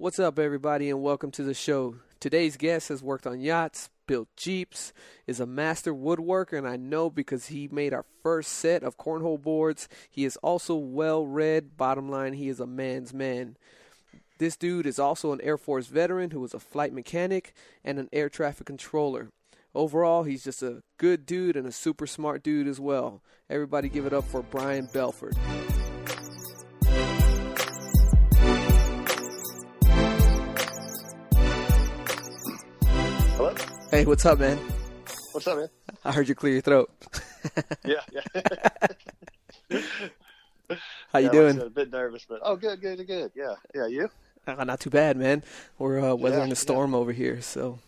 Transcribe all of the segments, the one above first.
What's up, everybody, and welcome to the show. Today's guest has worked on yachts, built Jeeps, is a master woodworker, and I know because he made our first set of cornhole boards. He is also well read. Bottom line, he is a man's man. This dude is also an Air Force veteran who was a flight mechanic and an air traffic controller. Overall, he's just a good dude and a super smart dude as well. Everybody give it up for Brian Belford. Hey, what's up, man? What's up, man? I heard you clear your throat. Yeah, yeah. How you Yeah, like doing? said, a bit nervous, but oh, good, good, good. Yeah, yeah. You? Uh, not too bad, man. We're uh, weathering Yeah, yeah. storm over here, so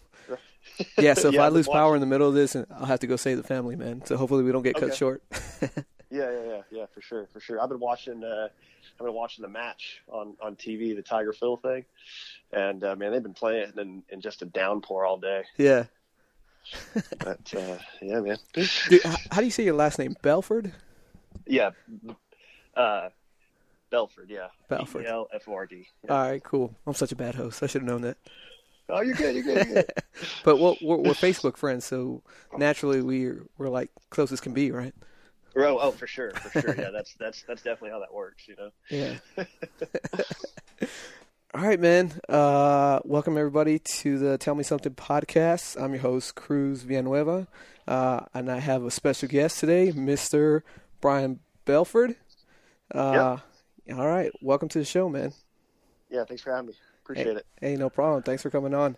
yeah. So if Yeah, I lose power in the middle of this, I'll have to go save the family, man. So hopefully we don't get cut short. Yeah, yeah, yeah, yeah. For sure, for sure. I've been watching. Uh, I've been watching the match on on TV, the Tiger Phil thing, and uh, man, they've been playing in, in just a downpour all day. yeah. But uh, yeah, man. Dude, how do you say your last name? Belford? Yeah, uh, Belford. Yeah, Belford. B L F O R D. All right, cool. I'm such a bad host. I should have known that. Oh, you're good. You're good. You're good. But we're, we're, we're Facebook friends, so naturally we're we're like close as can be, right? oh, oh, for sure, for sure. Yeah, that's that's that's definitely how that works. You know. Yeah. All right, man. Uh, welcome everybody to the Tell Me Something podcast. I'm your host, Cruz Villanueva, uh, and I have a special guest today, Mr. Brian Belford. Uh, All right, welcome to the show, man. Yeah. Thanks for having me. Appreciate it. Hey, no problem. Thanks for coming on.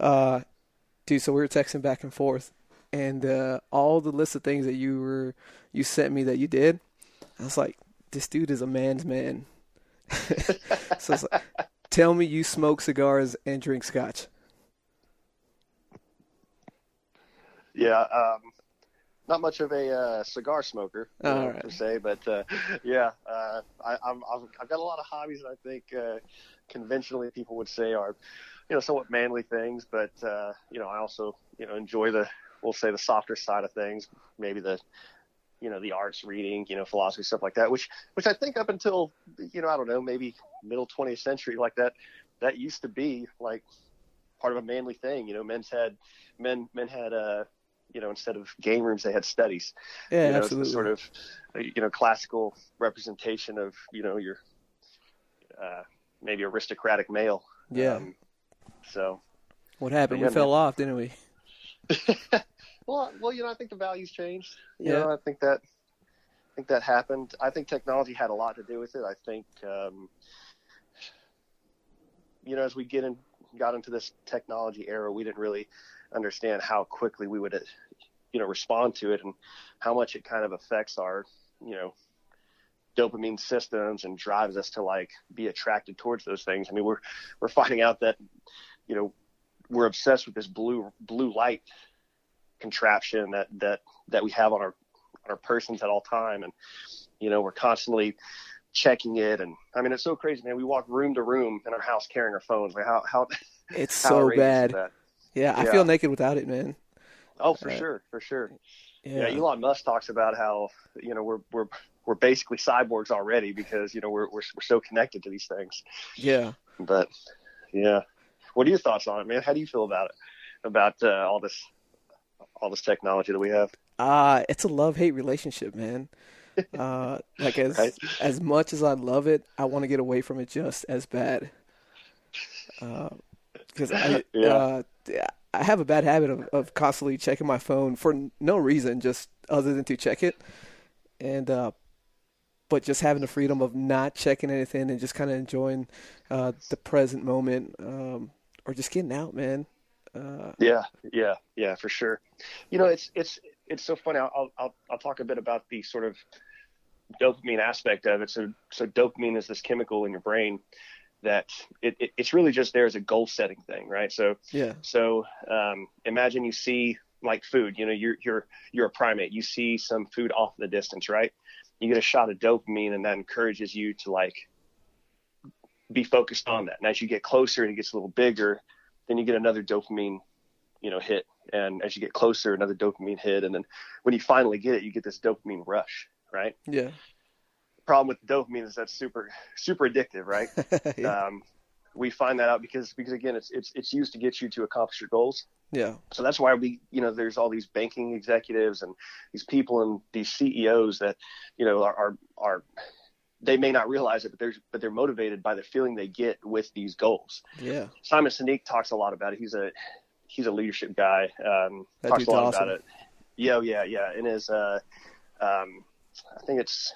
Uh, dude, so we were texting back and forth, and uh, all the list of things that you were you sent me that you did, I was like, this dude is a man's man. so it's like, tell me you smoke cigars and drink scotch. Yeah, um, not much of a uh, cigar smoker All right. per se, but uh, yeah, uh, I, I'm, I've, I've got a lot of hobbies that I think uh, conventionally people would say are, you know, somewhat manly things. But uh, you know, I also you know enjoy the we'll say the softer side of things, maybe the you know the arts, reading, you know, philosophy stuff like that. Which which I think up until you know I don't know maybe middle 20th century like that that used to be like part of a manly thing. You know, men's had men men had uh you know instead of game rooms they had studies. Yeah, you know, absolutely. Sort of uh, you know classical representation of you know your uh, maybe aristocratic male. yeah. Um, so what happened? yeah, we fell off, didn't we? well, well, you know, I think the values changed. You Yeah. know, I think that I think that happened. I think technology had a lot to do with it. I think um, you know, as we get in got into this technology era, we didn't really understand how quickly we would, you know, respond to it and how much it kind of affects our, you know, dopamine systems and drives us to like be attracted towards those things. I mean, we're we're finding out that, you know, we're obsessed with this blue blue light contraption that that that we have on our on our persons at all time, and you know, we're constantly checking it. And I mean, it's so crazy, man. We walk room to room in our house carrying our phones. Like how how It's how so bad. that? Yeah, I feel naked without it, man. Oh, for Uh, sure, for sure. Yeah. Yeah. Elon Musk talks about how you know we're we're we're basically cyborgs already because you know we're we're we're so connected to these things. yeah. But yeah, what are your thoughts on it, man? How do you feel about it? About uh, all this all this technology that we have? Uh, it's a love hate relationship, man. Uh, like as Right. as much as I love it, I want to get away from it just as bad. Because I Yeah. uh, I have a bad habit of, of constantly checking my phone for no reason, just other than to check it, and uh, but just having the freedom of not checking anything and just kind of enjoying uh, the present moment, um, or just getting out, man. Uh, Yeah, yeah, yeah, for sure. You know, it's it's it's so funny. I'll I'll I'll talk a bit about the sort of dopamine aspect of it. So so dopamine is this chemical in your brain that it, it it's really just there as a goal setting thing, right? So yeah, so um, imagine you see like food. You know, you're you're you're a primate. You see some food off in the distance, right? You get a shot of dopamine, and that encourages you to like be focused on that. And as you get closer, and it gets a little bigger, then you get another dopamine, you know, hit. And as you get closer, another dopamine hit, and then when you finally get it, you get this dopamine rush, right? yeah, The problem with dopamine is that's super super addictive, right? yeah. um, we find that out because because again, it's it's it's used to get you to accomplish your goals. Yeah. So that's why we, you know, there's all these banking executives and these people and these CEOs that, you know, are are, are they may not realize it, but they're but they're motivated by the feeling they get with these goals. Yeah. Simon Sinek talks a lot about it. He's a he's a leadership guy. Um, That talks a lot awesome. about it. Yeah, yeah, yeah. In his, uh, um, I think it's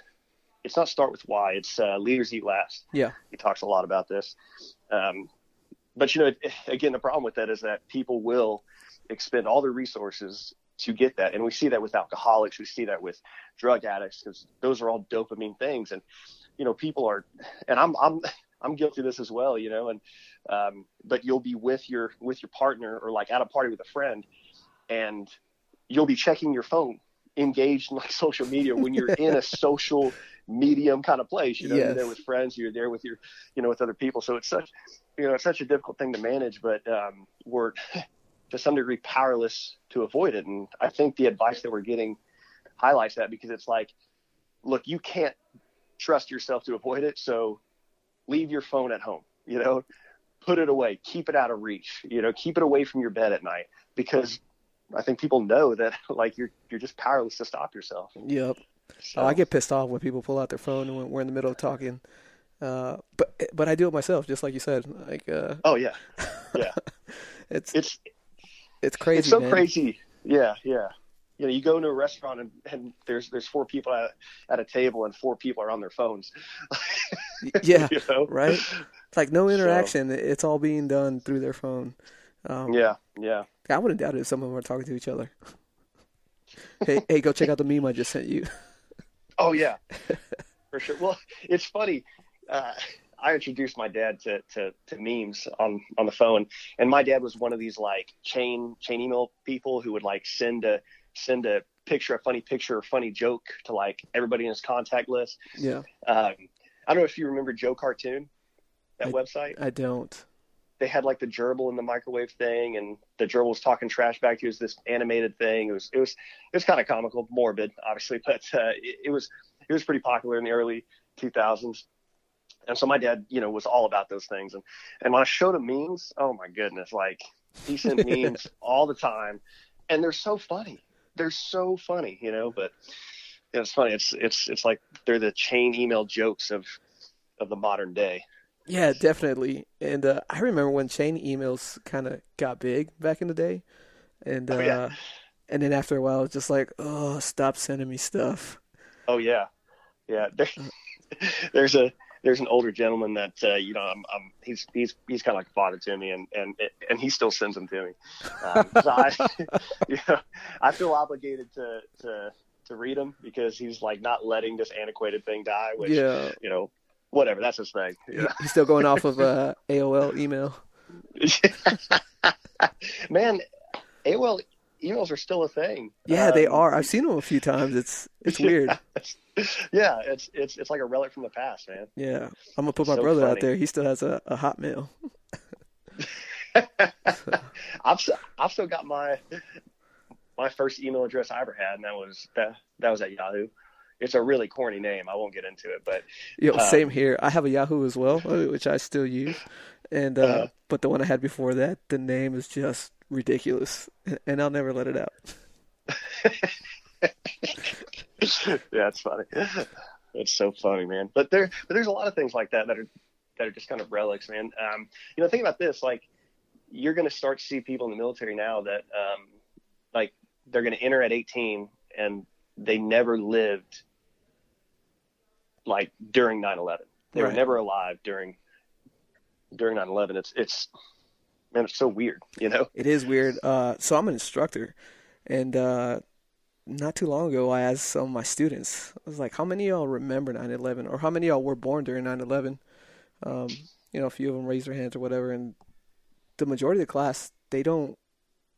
it's not start with why. It's uh, leaders eat last. Yeah. He talks a lot about this. Um, but you know, again, the problem with that is that people will expend all their resources to get that, and we see that with alcoholics. We see that with drug addicts because those are all dopamine things, and you know, people are, and I'm I'm I'm guilty of this as well, you know, and um, but you'll be with your with your partner or like at a party with a friend, and you'll be checking your phone, engaged in like social media when you're in a social medium kind of place. You know, you're there with friends, you're there with your, you know, with other people. So it's such, you know, it's such a difficult thing to manage, but um, we're to some degree powerless to avoid it. And I think the advice that we're getting highlights that because it's like, look, you can't trust yourself to avoid it. So leave your phone at home, you know, put it away, keep it out of reach, you know, keep it away from your bed at night because I think people know that like you're, you're just powerless to stop yourself. Yep. So, Oh, I get pissed off when people pull out their phone and when we're in the middle of talking. Uh, but but I do it myself, just like you said. Like uh, oh yeah, yeah. it's It's, it's crazy. it's so man. crazy. Yeah. Yeah. You know, you go into a restaurant and, and there's, there's four people at, at a table and four people are on their phones. Yeah. you know? Right. It's like no interaction. It's all being done through their phone. Um, Yeah. Yeah. I wouldn't doubt it if some of them are talking to each other. hey, hey, go check out the meme I just sent you. Oh yeah, for sure. Well, it's funny. Uh, I introduced my dad to, to, to memes on, on the phone, and my dad was one of these like chain chain email people who would like send a send a picture, a funny picture, a funny joke to like everybody in his contact list. Yeah, Um, I don't know if you remember Joe Cartoon, that website. I don't. They had like the gerbil in the microwave thing, and the gerbil was talking trash back to you. It was this animated thing. It was it was it was kind of comical, morbid, obviously, but uh, it, it was it was pretty popular in the early 2000s. And so my dad, you know, was all about those things. And and when I showed him memes, oh my goodness, like he sent memes all the time, and they're so funny. They're so funny, you know. But it's funny. It's it's it's like they're the chain email jokes of of the modern day. Yeah, definitely. And uh, I remember when chain emails kind of got big back in the day, and uh, Oh, yeah. and then after a while, it's just like, oh, stop sending me stuff. Oh yeah, yeah. There, there's a there's an older gentleman that uh, you know I'm, I'm he's he's he's kind of like a father to me, and and and he still sends them to me. Um, so I, you know, I feel obligated to to to read them because he's like not letting this antiquated thing die. Which Yeah, you know, whatever. That's his thing. You know? he's still going off of uh, AOL email. Man, AOL emails are still a thing. Yeah, they Um, are. I've seen them a few times. It's it's weird. yeah, it's it's it's like a relic from the past, man. Yeah, I'm gonna put my So brother out there. He still has a, a Hotmail. I've s- I've still got my my first email address I ever had, and that was that that was at Yahoo. It's a really corny name. I won't get into it, but Yo, Um, same here. I have a Yahoo as well, uh, which I still use. And uh, Uh-huh. but the one I had before that, the name is just ridiculous, and I'll never let it out. yeah, it's funny. It's so funny, man. But there, but there's a lot of things like that that are that are just kind of relics, man. Um, you know, think about this: like, you're going to start to see people in the military now that, um, like, they're going to enter at 18 and they never lived like during 9/11. They were never alive during during 9/11. It's it's man, it's so weird, you know. It is weird. Uh, so I'm an instructor, and uh, not too long ago, I asked some of my students, I was like, "How many of y'all remember 9/11, or how many of y'all were born during 9/11?" Um, you know, a few of them raised their hands or whatever, and the majority of the class, they don't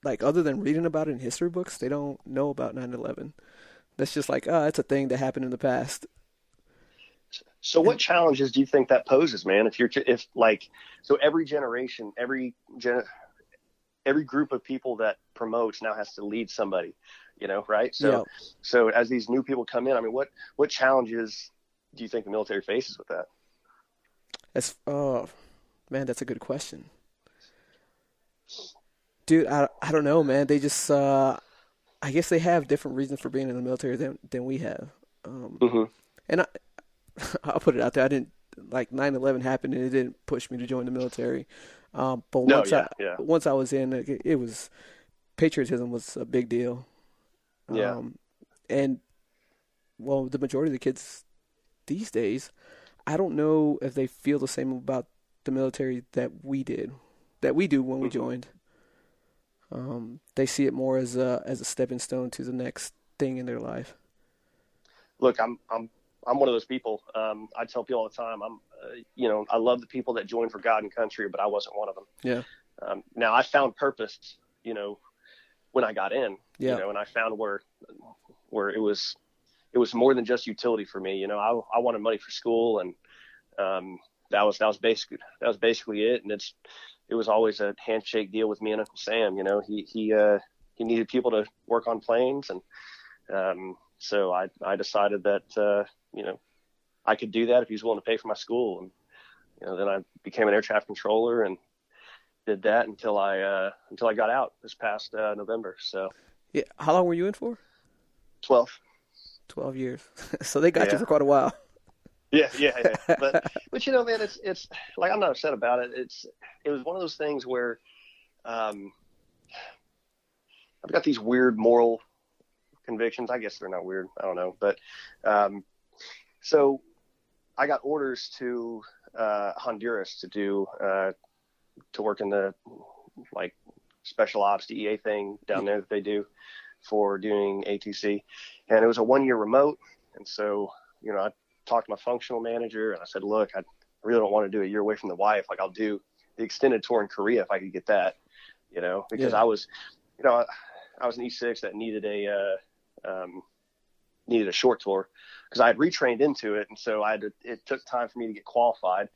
like, other than reading about it in history books, they don't know about 9/11. That's just like, ah, it's a thing that happened in the past. So what challenges do you think that poses, man? If you're if like so every generation, every gen, every group of people that promotes now has to lead somebody, you know, right? So Yeah. so as these new people come in, I mean, what what challenges do you think the military faces with that? As oh Man, that's a good question. Dude, I, I don't know, man. They just, uh, I guess they have different reasons for being in the military than than we have. Um, hmm and I, I'll put it out there. I didn't like 9/11 happened, and it didn't push me to join the military. Um, but No, once yeah, I yeah. once I was in, it, it was patriotism was a big deal. Yeah. Um, and well, the majority of the kids these days, I don't know if they feel the same about the military that we did, that we do when we Mhm. joined. Um, they see it more as a as a stepping stone to the next thing in their life. look, I'm I'm I'm one of those people. Um, I tell people all the time, I'm, uh, you know, I love the people that join for God and country, but I wasn't one of them. Yeah. Um, now I found purpose, you know, when I got in, Yeah. you know, and I found where where it was it was more than just utility for me. You know, I I wanted money for school, and um, that was that was basically that was basically it. And it's it was always a handshake deal with me and Uncle Sam. You know, he he uh, he needed people to work on planes, and um, so I I decided that uh, you know I could do that if he was willing to pay for my school, and you know then I became an air traffic controller and did that until I uh, until I got out this past uh, November. So Yeah. How long were you in for? twelve. Twelve years. so they got you for quite a while. Yeah, yeah, yeah. But but you know, man, it's it's like I'm not upset about it. It's it was one of those things where um I've got these weird moral convictions. I guess they're not weird. I don't know. But um so I got orders to uh Honduras to do uh to work in the like special ops DEA thing down there that they do for doing ATC. And it was a one year remote and so, you know, I talked to my functional manager and I said, look, I really don't want to do a year away from the wife. Like I'll do the extended tour in Korea if I could get that, you know, because Yeah. I was, you know, I, I was an E6 that needed a, uh, um, needed a short tour because I had retrained into it. And so I had to, it took time for me to get qualified.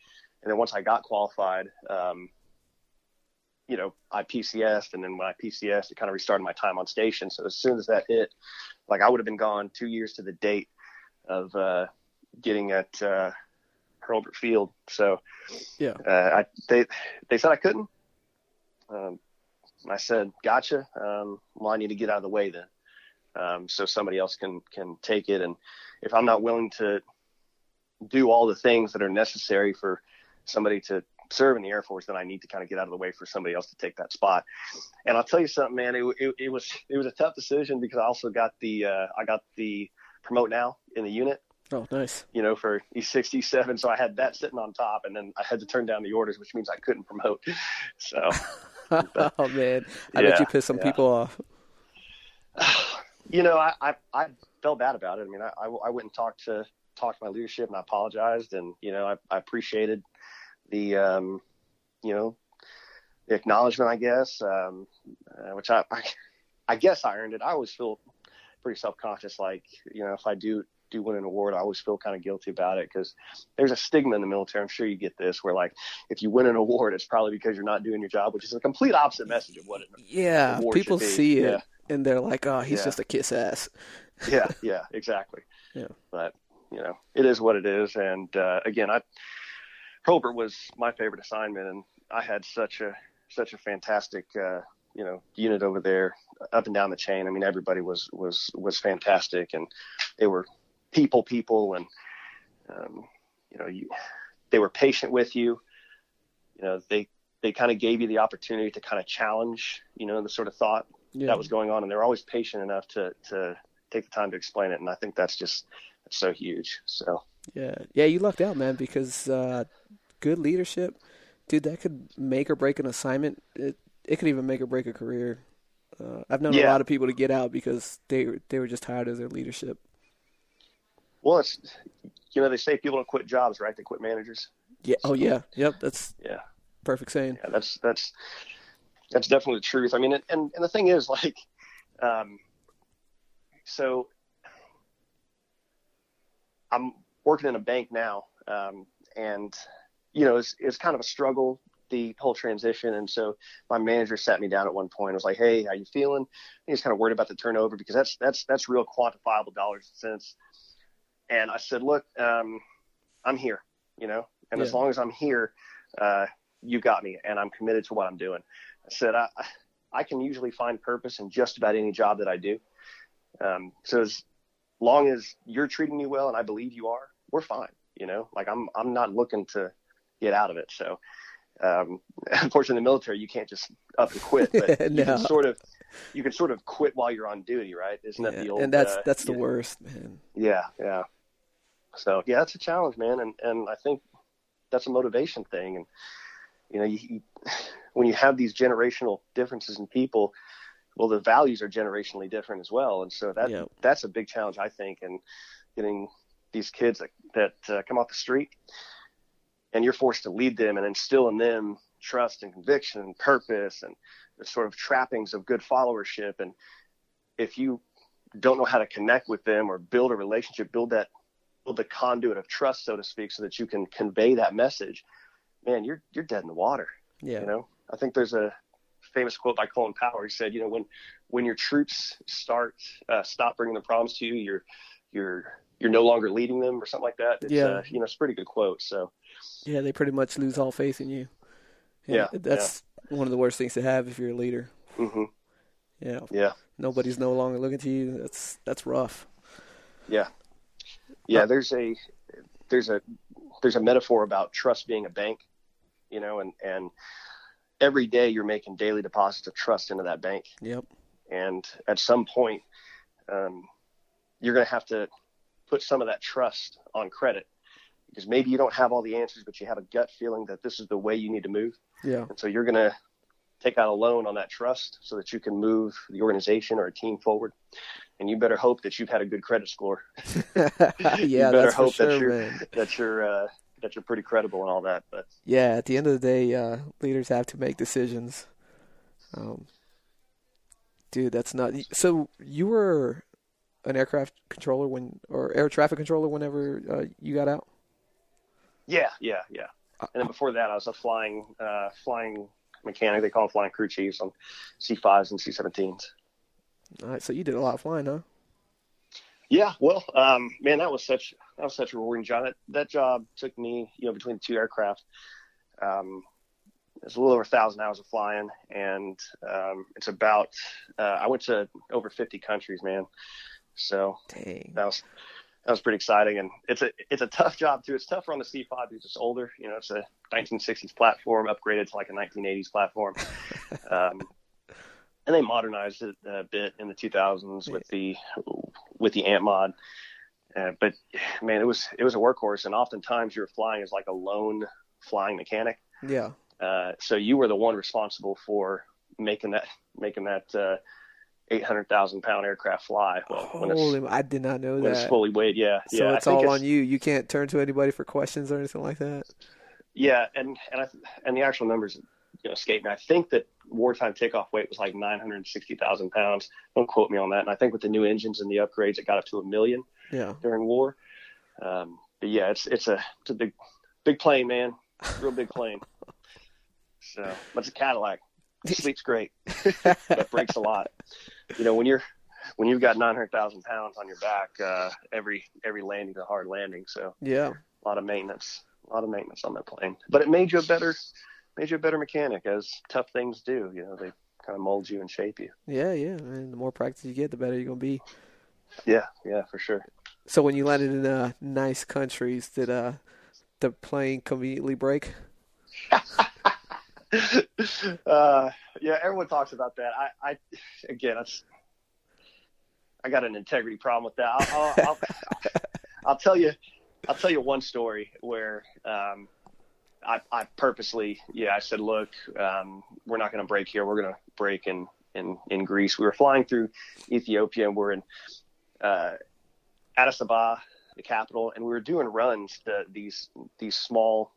And then once I got qualified, um, you know, I PCSed and then when I PCSed, it kind of restarted my time on station. So as soon as that hit, like I would have been gone two years to the date of, uh, getting at uh, Hurlburt Field. So Yeah. uh, I, they they said I couldn't. Um, I said, "Gotcha. Um, well, I need to get out of the way then, um, so somebody else can can take it. And if I'm not willing to do all the things that are necessary for somebody to serve in the Air Force, then I need to kind of get out of the way for somebody else to take that spot. And I'll tell you something, man. It, it, it was it was a tough decision because I also got the uh, I got the promote now in the unit Oh, nice. you know, for E6, E7. So I had that sitting on top, and then I had to turn down the orders, which means I couldn't promote. So, oh man, I Yeah, bet you pissed some yeah. people off. you know, I, I, I felt bad about it. I mean, I, I, I went and talked to talked to my leadership, and I apologized, and you know, I, I appreciated the, um, you know, the acknowledgement, I guess, um, uh, which I, I, I guess I earned it. I always feel pretty self conscious, like you know, if I do do win an award, I always feel kind of guilty about it because there's a stigma in the military. I'm sure you get this, where like if you win an award, it's probably because you're not doing your job, which is a complete opposite message of what it. Yeah, people see it Yeah. And they're like, "Oh, he's Yeah. just a kiss ass." yeah, yeah, exactly. Yeah. But you know, it is what it is. And uh, again, I Hurlburt was my favorite assignment, and I had such a such a fantastic uh, you know unit over there, up and down the chain. I mean, everybody was was was fantastic, and they were people, people, and um, you know, you they were patient with you. You know, they they kind of gave you the opportunity to kind of challenge, you know, the sort of thought Yeah, that was going on, and they're always patient enough to to take the time to explain it. And I think that's just that's so huge. So yeah, yeah. You lucked out, man, because uh, good leadership, dude, that could make or break an assignment. It it could even make or break a career. Uh, I've known a lot of people to get out because they they were just tired of their leadership. well, it's you know they say people don't quit jobs, right? They quit managers. Yeah. Oh yeah. Yep. That's Yeah, perfect saying. yeah, that's that's that's definitely the truth. I mean, and and the thing is, like, um, so I'm working in a bank now, um, and you know, it's it's kind of a struggle the whole transition. And so my manager sat me down at one point. and was like, "Hey, how you feeling?" He was kind of worried about the turnover because that's that's that's real quantifiable dollars and cents. And I said, "Look, um, I'm here, you know, and as long as I'm here, uh, you got me, and I'm committed to what I'm doing. I said, I, I can usually find purpose in just about any job that I do. Um, so as long as you're treating me well and I believe you are, we're fine. You know, like I'm, I'm not looking to get out of it. So, um, unfortunately, in the military, you can't just up and quit, but no. you can sort of, you can sort of quit while you're on duty, right? Isn't yeah, that the old? And that's uh, that's the worst, man. Yeah, yeah. So yeah, it's a challenge, man, and and I think that's a motivation thing, and you know, you, you, when you have these generational differences in people, well, the values are generationally different as well, and so that that's a big challenge, I think, in getting these kids that, that uh, come off the street, and you're forced to lead them and instill in them trust and conviction and purpose and the sort of trappings of good followership. And if you don't know how to connect with them or build a relationship, build that build the conduit of trust, so to speak, so that you can convey that message, man, you're you're dead in the water. Yeah. You know, I think there's a famous quote by Colin Powell. He said, you know, when when your troops start uh, stop bringing the problems to you, you're you're you're no longer leading them or something like that. It's, yeah. Uh, you know, it's a pretty good quote. So. Yeah, they pretty much lose all faith in you. Yeah. That's yeah. one of the worst things to have if you're a leader. Mm-hmm. Yeah. Yeah. Nobody's no longer looking to you. That's that's rough. Yeah. Yeah. There's a there's a there's a metaphor about trust being a bank, you know, and and every day you're making daily deposits of trust into that bank. Yep. And at some point, um, you're going to have to put some of that trust on credit because maybe you don't have all the answers, but you have a gut feeling that this is the way you need to move. Yeah. And so you're going to take out a loan on that trust so that you can move the organization or a team forward. And you better hope that you've had a good credit score. yeah, you better that's hope for sure, that you're man. that you're uh, that you're pretty credible and all that. But yeah, at the end of the day, uh, leaders have to make decisions. Um, dude, that's not. So you were an aircraft controller when, or air traffic controller whenever uh, you got out. Yeah, yeah, yeah. And then before that, I was a flying uh, flying mechanic. They call them flying crew chiefs on C5s and C17s. All right, so you did a lot of flying, huh? Yeah, well, um, man, that was such that was such a rewarding job. That, that job took me, you know, between the two aircraft. Um, it's a little over a thousand hours of flying, and um, it's about. Uh, I went to over 50 countries, man. So Dang. that was that was pretty exciting, and it's a it's a tough job too. It's tougher on the C5 because it's older. You know, it's a 1960s platform upgraded to like a 1980s platform, um, and they modernized it a bit in the 2000s with the with the AMP mod. Uh, but man, it was it was a workhorse, and oftentimes you were flying as like a lone flying mechanic. Yeah. Uh, so you were the one responsible for making that making that uh, eight hundred thousand pound aircraft fly. Well, Holy, I did not know that. it's fully weighed, yeah. So yeah, it's all on you. You can't turn to anybody for questions or anything like that. Yeah, and and I, and the actual numbers you know, escape me. I think that wartime takeoff weight was like nine hundred sixty thousand pounds. Don't quote me on that. And I think with the new engines and the upgrades, it got up to a million. Yeah. During war. Um, but yeah, it's it's a it's a big big plane, man. Real big plane. So, but it's a Cadillac. It sleeps great, but breaks a lot. You know, when you're when you've got 900,000 pounds on your back, uh, every every landing's a hard landing. So yeah, a lot of maintenance, a lot of maintenance on that plane. But it made you a better made you a better mechanic, as tough things do. You know, they kind of mold you and shape you. Yeah, yeah. And the more practice you get, the better you're gonna be. Yeah, yeah, for sure. So when you landed in uh, nice countries, did uh, the plane conveniently break? uh, yeah, everyone talks about that. I, I again, it's, I got an integrity problem with that. I'll, I'll, I'll, I'll tell you, I'll tell you one story where um, I, I purposely, yeah, I said, look, um, we're not going to break here. We're going to break in, in, in Greece. We were flying through Ethiopia and we're in uh, Addis Ababa, the capital, and we were doing runs to these these small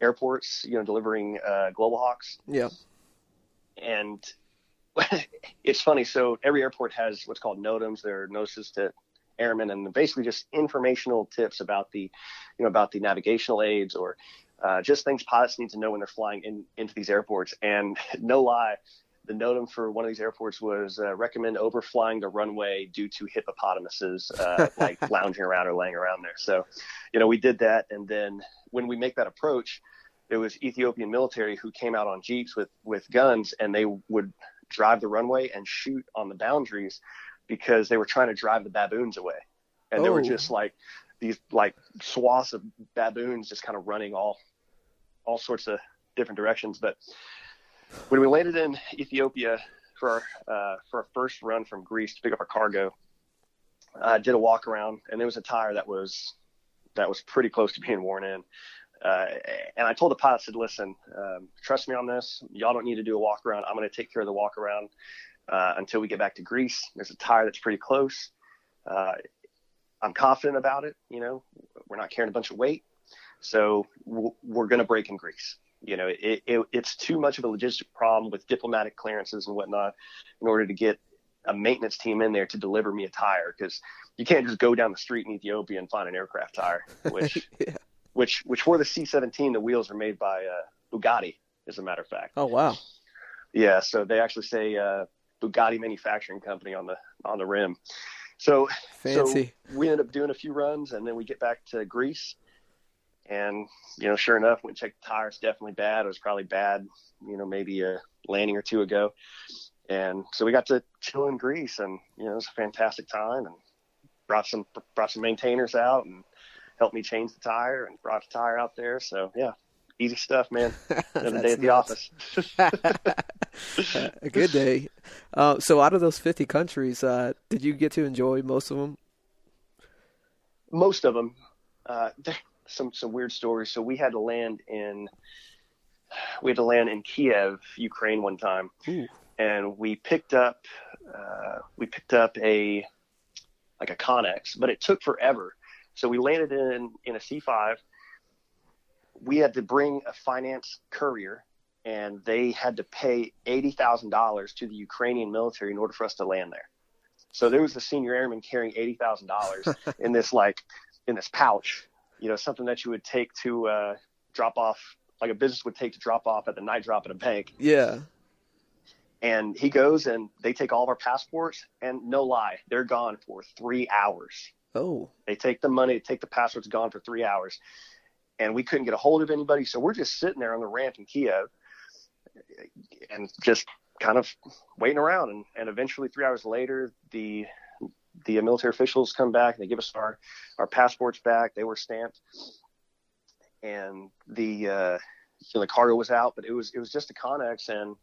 airports, you know, delivering uh, Global Hawks. Yeah. And it's funny. So every airport has what's called NOTAMs. They're notices to airmen, and basically just informational tips about the, you know, about the navigational aids or uh, just things pilots need to know when they're flying in into these airports. And no lie, the NOTAM for one of these airports was uh, recommend overflying the runway due to hippopotamuses uh, like lounging around or laying around there. So, you know, we did that, and then when we make that approach, it was Ethiopian military who came out on jeeps with with guns, and they would drive the runway and shoot on the boundaries because they were trying to drive the baboons away, and oh. they were just like these like swaths of baboons just kind of running all all sorts of different directions. But when we landed in Ethiopia for uh, for our first run from Greece to pick up our cargo, I did a walk around, and there was a tire that was that was pretty close to being worn in. Uh, and I told the pilot, I said, listen, um, trust me on this. Y'all don't need to do a walk around. I'm going to take care of the walk around uh, until we get back to Greece. There's a tire that's pretty close. Uh, I'm confident about it. You know, we're not carrying a bunch of weight. So we're going to break in Greece. You know, it, it, it's too much of a logistic problem with diplomatic clearances and whatnot in order to get a maintenance team in there to deliver me a tire because you can't just go down the street in Ethiopia and find an aircraft tire, which yeah which which for the C17 the wheels are made by uh, Bugatti, as a matter of fact. Oh wow. Yeah, so they actually say uh, Bugatti Manufacturing Company on the on the rim. So fancy. So we end up doing a few runs, and then we get back to Greece, and you know, sure enough, went and checked the tires. Definitely bad. It was probably bad, you know, maybe a landing or two ago. And so we got to chill in Greece, and you know, it was a fantastic time, and brought some brought some maintainers out, and helped me change the tire and brought the tire out there. So yeah, easy stuff, man. Another day at the office. a good day. Uh, so out of those 50 countries, uh, did you get to enjoy most of them? Most of them. Uh, some some weird stories. So we had to land in we had to land in Kiev, Ukraine, one time, Ooh. and we picked up uh, we picked up a like a Connex, but it took forever so we landed in in a C5. We had to bring a finance courier, and they had to pay eighty thousand dollars to the Ukrainian military in order for us to land there. So there was a senior airman carrying eighty thousand dollars in this like in this pouch, you know, something that you would take to uh, drop off, like a business would take to drop off at the night drop at a bank. Yeah. And he goes and they take all of our passports, and no lie, they're gone for three hours. Oh. They take the money, take the passports, gone for three hours. And we couldn't get a hold of anybody. So we're just sitting there on the ramp in Kiev and just kind of waiting around. And, and eventually, three hours later, the the military officials come back and they give us our, our passports back. They were stamped. And the uh, you know, the cargo was out, but it was it was just a Connex and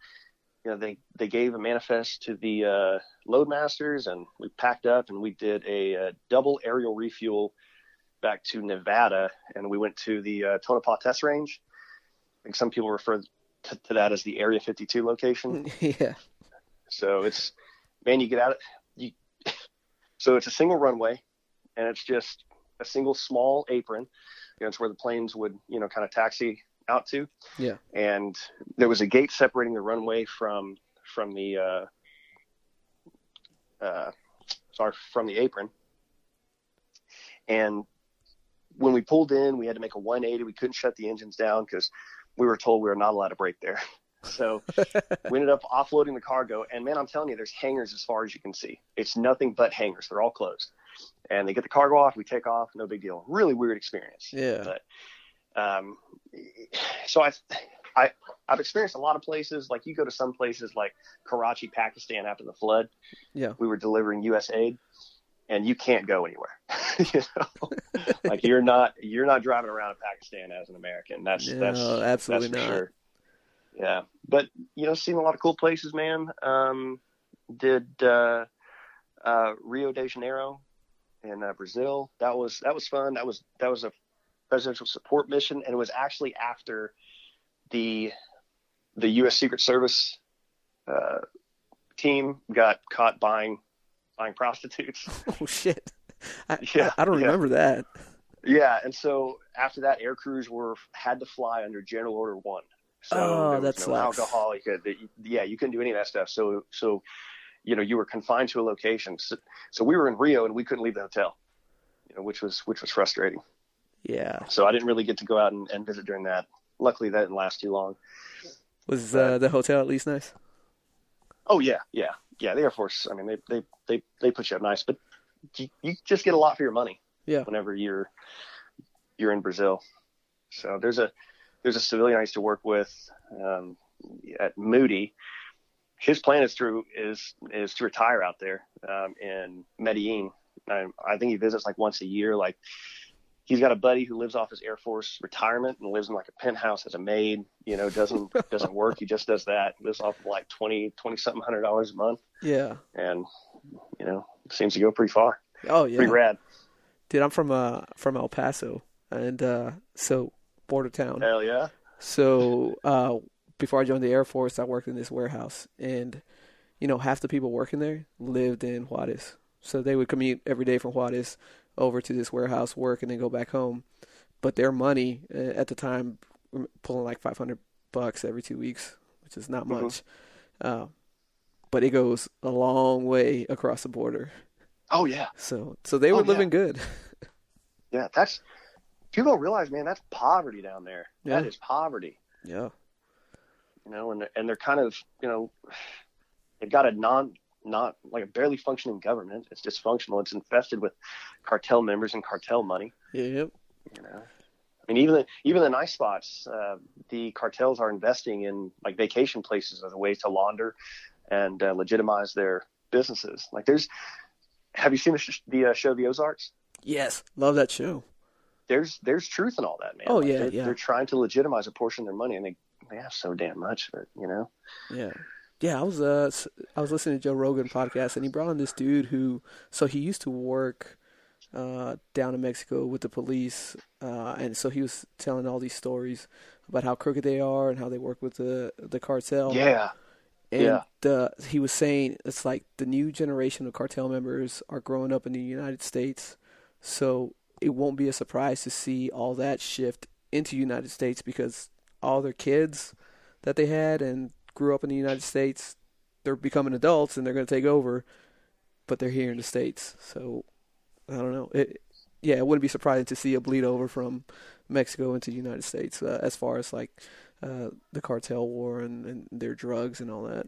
you know, they, they gave a manifest to the uh, loadmasters and we packed up and we did a, a, double aerial refuel back to Nevada and we went to the uh, Tonopah test range. I think some people refer to, to that as the Area 52 location. yeah. So it's, man, you get out, so it's a single runway and it's just a single small apron. You know, it's where the planes would, you know, kind of taxi out to. Yeah. And there was a gate separating the runway from from the uh, uh, sorry from the apron. And when we pulled in, we had to make a 180. We couldn't shut the engines down because we were told we were not allowed to brake there. So we ended up offloading the cargo. And man, I'm telling you, there's hangars as far as you can see. It's nothing but hangars. They're all closed. And they get the cargo off. We take off. No big deal. Really weird experience. Yeah. But um, so I, I, I've experienced a lot of places. Like you go to some places like Karachi, Pakistan after the flood. Yeah. We were delivering U.S. aid, and you can't go anywhere. you know, like you're not you're not driving around in Pakistan as an American. That's no, that's absolutely that's not. Sure. Yeah, but you know, seen a lot of cool places, man. Um, did uh, uh, Rio de Janeiro in uh, Brazil. That was that was fun. That was that was a presidential support mission, and it was actually after the the U.S. Secret Service uh, team got caught buying buying prostitutes. Oh shit! I, yeah, I, I don't yeah. remember that. Yeah, and so after that, air crews were had to fly under General Order One. So oh, that's no alcohol. You could, yeah, you couldn't do any of that stuff. So, so, you know, you were confined to a location. So, so we were in Rio and we couldn't leave the hotel, you know, which was which was frustrating. Yeah. So I didn't really get to go out and, and visit during that. Luckily, that didn't last too long. Was but, uh, the hotel at least nice? Oh yeah, yeah, yeah. The Air Force. I mean, they they they they put you up nice, but you, you just get a lot for your money. Yeah. Whenever you're you're in Brazil, so there's a there's a civilian I used to work with um, at Moody. His plan is to is is to retire out there um, in Medellin. I, I think he visits like once a year. Like he's got a buddy who lives off his Air Force retirement and lives in like a penthouse as a maid. You know, doesn't doesn't work. He just does that. Lives off of like twenty twenty something hundred dollars a month. Yeah. And you know, seems to go pretty far. Oh yeah. Pretty rad. Dude, I'm from uh from El Paso, and uh so border town. Hell yeah. So uh before I joined the Air Force, I worked in this warehouse, and you know half the people working there lived in Juarez. So they would commute every day from Juarez over to this warehouse, work, and then go back home. But their money uh, at the time, pulling like 500 bucks every two weeks, which is not much. Mm-hmm. Uh, but it goes a long way across the border. Oh yeah. So so they were oh, living yeah. good. yeah, that's people don't realize, man, that's poverty down there. Yeah. That is poverty. Yeah. You know, and and they're kind of, you know, they've got a non not like a barely functioning government. It's dysfunctional. It's infested with cartel members and cartel money. Yeah. Yep. You know, I mean, even the, even the nice spots, uh, the cartels are investing in like vacation places as a way to launder and uh, legitimize their businesses. Like, there's, have you seen the, sh- the uh, show The Ozarks? Yes, love that show. There's there's truth in all that, man. Oh like, yeah, they're, yeah. They're trying to legitimize a portion of their money, and they they have so damn much of it, you know. Yeah. Yeah, I was uh I was listening to Joe Rogan podcast and he brought in this dude who so he used to work uh down in Mexico with the police uh and so he was telling all these stories about how crooked they are and how they work with the the cartel. Yeah. And yeah. the he was saying it's like the new generation of cartel members are growing up in the United States. So it won't be a surprise to see all that shift into United States because all their kids that they had and grew up in the United States, they're becoming adults and they're going to take over, but they're here in the states. So I don't know. It, yeah, it wouldn't be surprising to see a bleed over from Mexico into the United States uh, as far as like uh, the cartel war and, and their drugs and all that.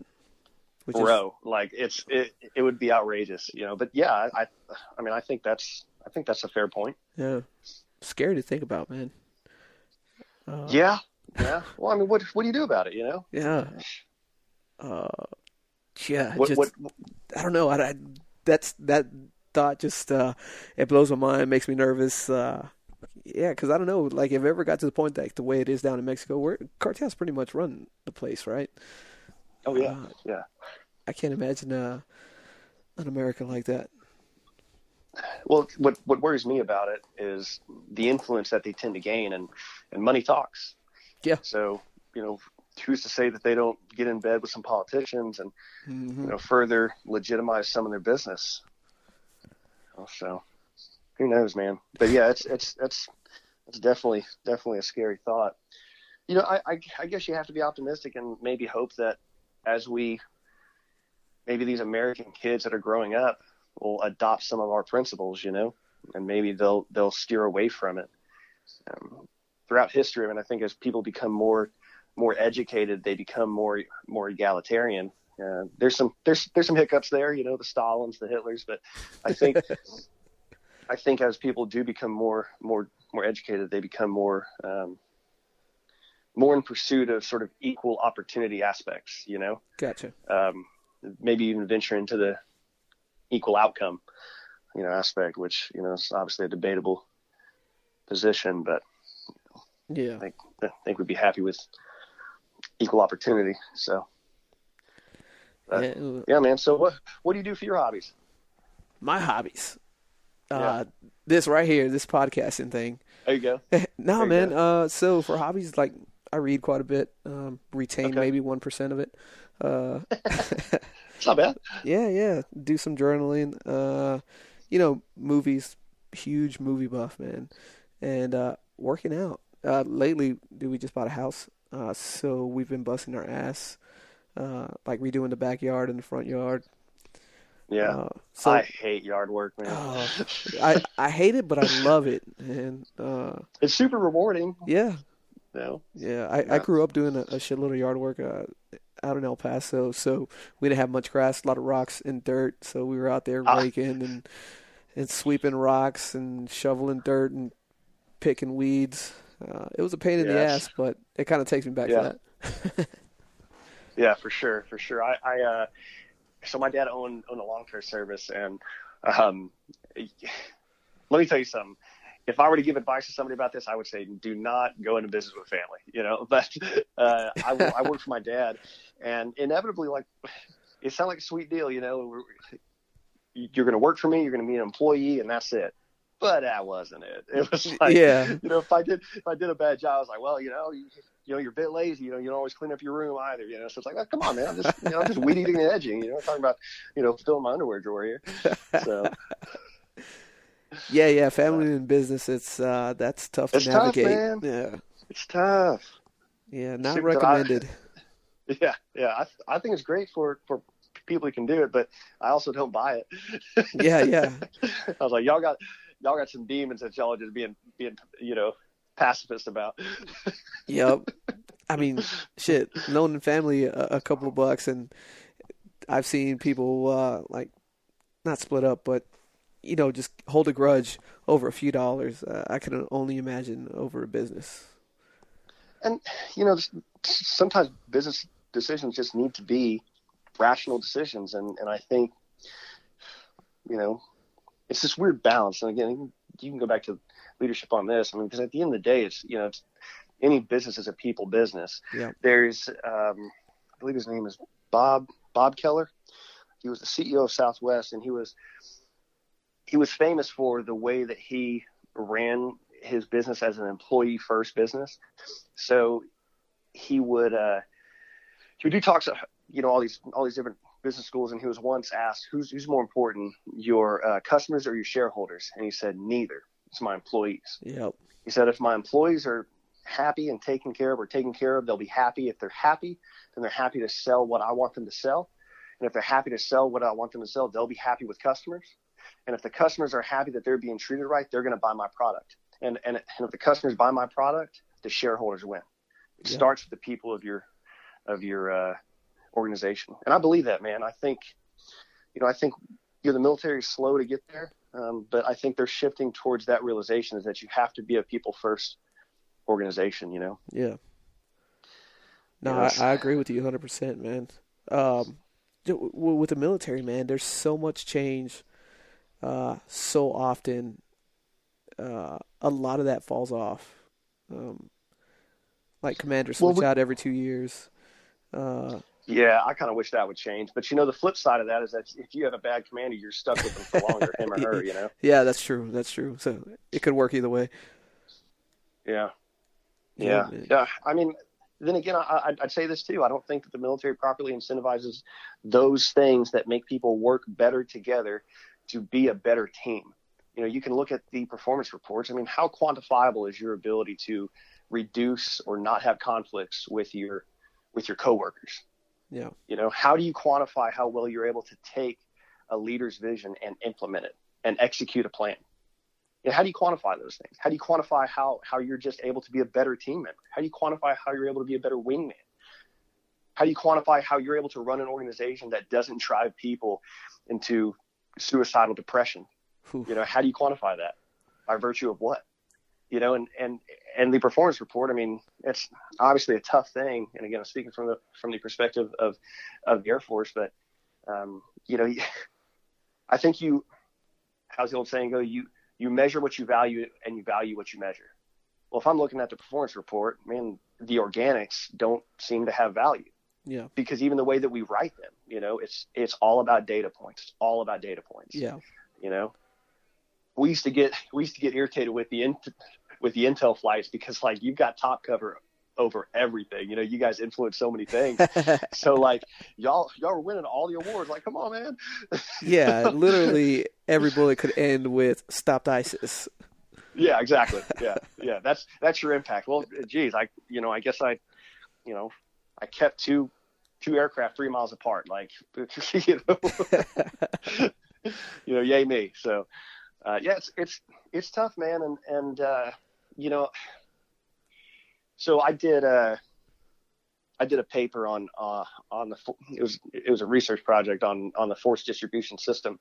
Bro, is... like it's it it would be outrageous, you know. But yeah, I I mean I think that's I think that's a fair point. Yeah, scary to think about, man. Uh, yeah, yeah. Well, I mean, what what do you do about it? You know? Yeah. Uh, yeah. What, just, what, I don't know. I, I, that's that thought just uh, it blows my mind, makes me nervous. Uh, yeah, because I don't know. Like, if it ever got to the point that the way it is down in Mexico, where cartels pretty much run the place, right? Oh yeah, uh, yeah. I can't imagine uh, an American like that. Well, what what worries me about it is the influence that they tend to gain, and and money talks. Yeah. So, you know, who's to say that they don't get in bed with some politicians and, mm-hmm. you know, further legitimize some of their business? So, who knows, man? But yeah, it's it's it's it's definitely definitely a scary thought. You know, I, I I guess you have to be optimistic and maybe hope that as we maybe these American kids that are growing up will adopt some of our principles, you know, and maybe they'll they'll steer away from it. Um, throughout history, I mean, I think as people become more more educated, they become more more egalitarian. Uh, there's some there's there's some hiccups there, you know, the Stalins, the Hitlers, but I think I think as people do become more more more educated, they become more um, more in pursuit of sort of equal opportunity aspects. You know, gotcha. Um, maybe even venture into the equal outcome, you know, aspect, which you know is obviously a debatable position, but yeah, I think I think we'd be happy with equal opportunity. So, yeah. yeah, man. So what what do you do for your hobbies? My hobbies, uh, yeah. this right here, this podcasting thing. There you go. no, man. Uh, so for hobbies, like I read quite a bit. Um, retain okay. maybe one percent of it. Uh, it's not bad. Yeah, yeah. Do some journaling. Uh, you know, movies. Huge movie buff, man. And uh, working out. Uh, lately, dude, we just bought a house, uh, so we've been busting our ass, uh, like redoing the backyard and the front yard. Yeah, uh, so, I hate yard work, man. Oh, I I hate it, but I love it, and uh, it's super rewarding. Yeah, know? yeah. I, yeah. I grew up doing a, a shitload of yard work uh, out in El Paso, so we didn't have much grass, a lot of rocks and dirt, so we were out there ah. raking and and sweeping rocks and shoveling dirt and picking weeds Uh, it was a pain in the ass, but it kind of takes me back Yeah. to that. Yeah, for sure, for sure. I, I uh, so my dad owned owned a long term service, and um, let me tell you something. If I were to give advice to somebody about this, I would say do not go into business with family. You know, but uh, I, I worked for my dad, and inevitably, like it sounded like a sweet deal. You know, you're going to work for me, you're going to be an employee, and that's it. But that wasn't it. It was like, Yeah. you know, if I did if I did a bad job, I was like, well, you know, you, you know, you're a bit lazy. You know, you don't always clean up your room either. You know, so it's like, oh, come on, man, I'm just you know, I'm just weed eating and edging. You know, I'm talking about you know, filling my underwear drawer here. So Yeah, yeah, family and business. It's uh, that's tough to tough, navigate. man. Yeah, it's tough. yeah, not Shit that I- recommended. Yeah, yeah. I I think it's great for for people who can do it, but I also don't buy it. Yeah, yeah. I was like, y'all got y'all got some demons that y'all are just being being you know pacifist about. Yep. I mean, shit, loaning family a, a couple of bucks, and I've seen people uh, like not split up, but you know, just hold a grudge over a few dollars. Uh, I can only imagine over a business. and you know sometimes business decisions just need to be rational decisions. And and i think you know it's this weird balance. And again you can go back to leadership on this. I mean because at the end of the day it's you know it's any business is a people business. Yeah. there's um i believe his name is bob bob keller. He was the ceo of southwest and he was he was famous for the way that he ran his business as an employee first business. So he would uh, he would do talks at you know all these all these different business schools, and he was once asked who's who's more important, your uh, customers or your shareholders, and he said neither. It's my employees. Yep. He said if my employees are happy and taken care of or taken care of, they'll be happy. If they're happy, then they're happy to sell what I want them to sell. And if they're happy to sell what I want them to sell, they'll be happy with customers. And if the customers are happy that they're being treated right, they're going to buy my product. And, and and if the customers buy my product, the shareholders win. It Yeah. starts with the people of your of your uh, organization, and I believe that, man. I think, you know, I think you know the military is slow to get there, um, but I think they're shifting towards that realization is that you have to be a people first organization. You know, Yeah. No. I, I agree with you 100%, man. Um, with the military, man, there's so much change uh, so often. Uh, a lot of that falls off. Um, like commanders Well, switch we- out every two years. Uh, yeah, I kind of wish that would change. But you know, the flip side of that is that if you have a bad commander, you're stuck with them for longer, him or her. You know, yeah, that's true. That's true. So it could work either way. yeah. Yeah, Yeah, yeah. I mean, then again, I, I'd- I'd say this too. I don't think that the military properly incentivizes those things that make people work better together to be a better team. You know, you can look at the performance reports. I mean, how quantifiable is your ability to reduce or not have conflicts with your with your coworkers? Yeah. You know, how do you quantify how well you're able to take a leader's vision and implement it and execute a plan? You know, how do you quantify those things? How do you quantify how, how you're just able to be a better team member? How do you quantify how you're able to be a better wingman? How do you quantify how you're able to run an organization that doesn't drive people into suicidal depression? Whew. You know, how do you quantify that? By virtue of what? You know, and, and, and the performance report, I mean, it's obviously a tough thing. And again, I'm speaking from the, from the perspective of, of the Air Force, but, um, you know, I think you, how's the old saying go? You, you measure what you value and you value what you measure. Well, if I'm looking at the performance report, man, the organics don't seem to have value Yeah. because even the way that we write them, you know, it's, it's all about data points. It's all about data points Yeah. you know we used to get we used to get irritated with the int- with the intel flights because like you've got top cover over everything. You know you guys influence so many things. So like y'all y'all were winning all the awards. Like come on man. Yeah. Literally, every bullet could end with "Stopped ISIS." yeah exactly. Yeah yeah that's that's your impact. Well geez i you know i guess i you know i kept two two aircraft three miles apart like you know? You know yay me. So uh, yeah it's it's it's tough man and and uh, you know so i did uh I did a paper on uh, on the it was it was a research project on on the force distribution system,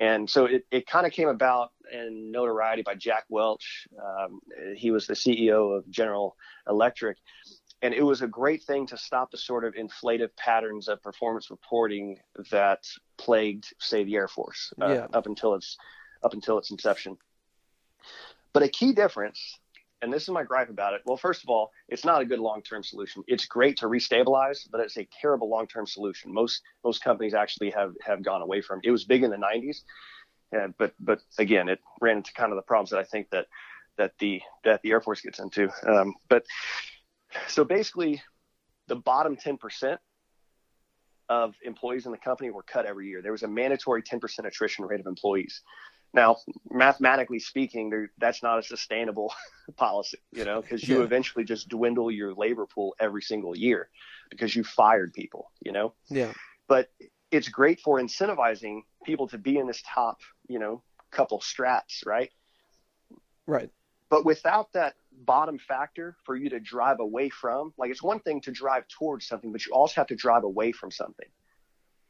And so it, it kind of came about in notoriety by Jack Welch. Um, he was the CEO of General Electric. And it was a great thing to stop the sort of inflative patterns of performance reporting that plagued, say, the Air Force uh, yeah. up until its up until its inception. But a key difference, and this is my gripe about it. Well, first of all, it's not a good long-term solution. It's great to restabilize, but it's a terrible long-term solution. Most most companies actually have have gone away from. It was big in the 90s, and, but but again, it ran into kind of the problems that I think that that the that the Air Force gets into. Um, but so basically, the bottom 10% of employees in the company were cut every year. There was a mandatory 10% attrition rate of employees. Now, mathematically speaking, that's not a sustainable policy, you know, because you yeah. eventually just dwindle your labor pool every single year because you fired people, you know. Yeah. But it's great for incentivizing people to be in this top, you know, couple strats, right? Right. But without that bottom factor for you to drive away from, like it's one thing to drive towards something, but you also have to drive away from something.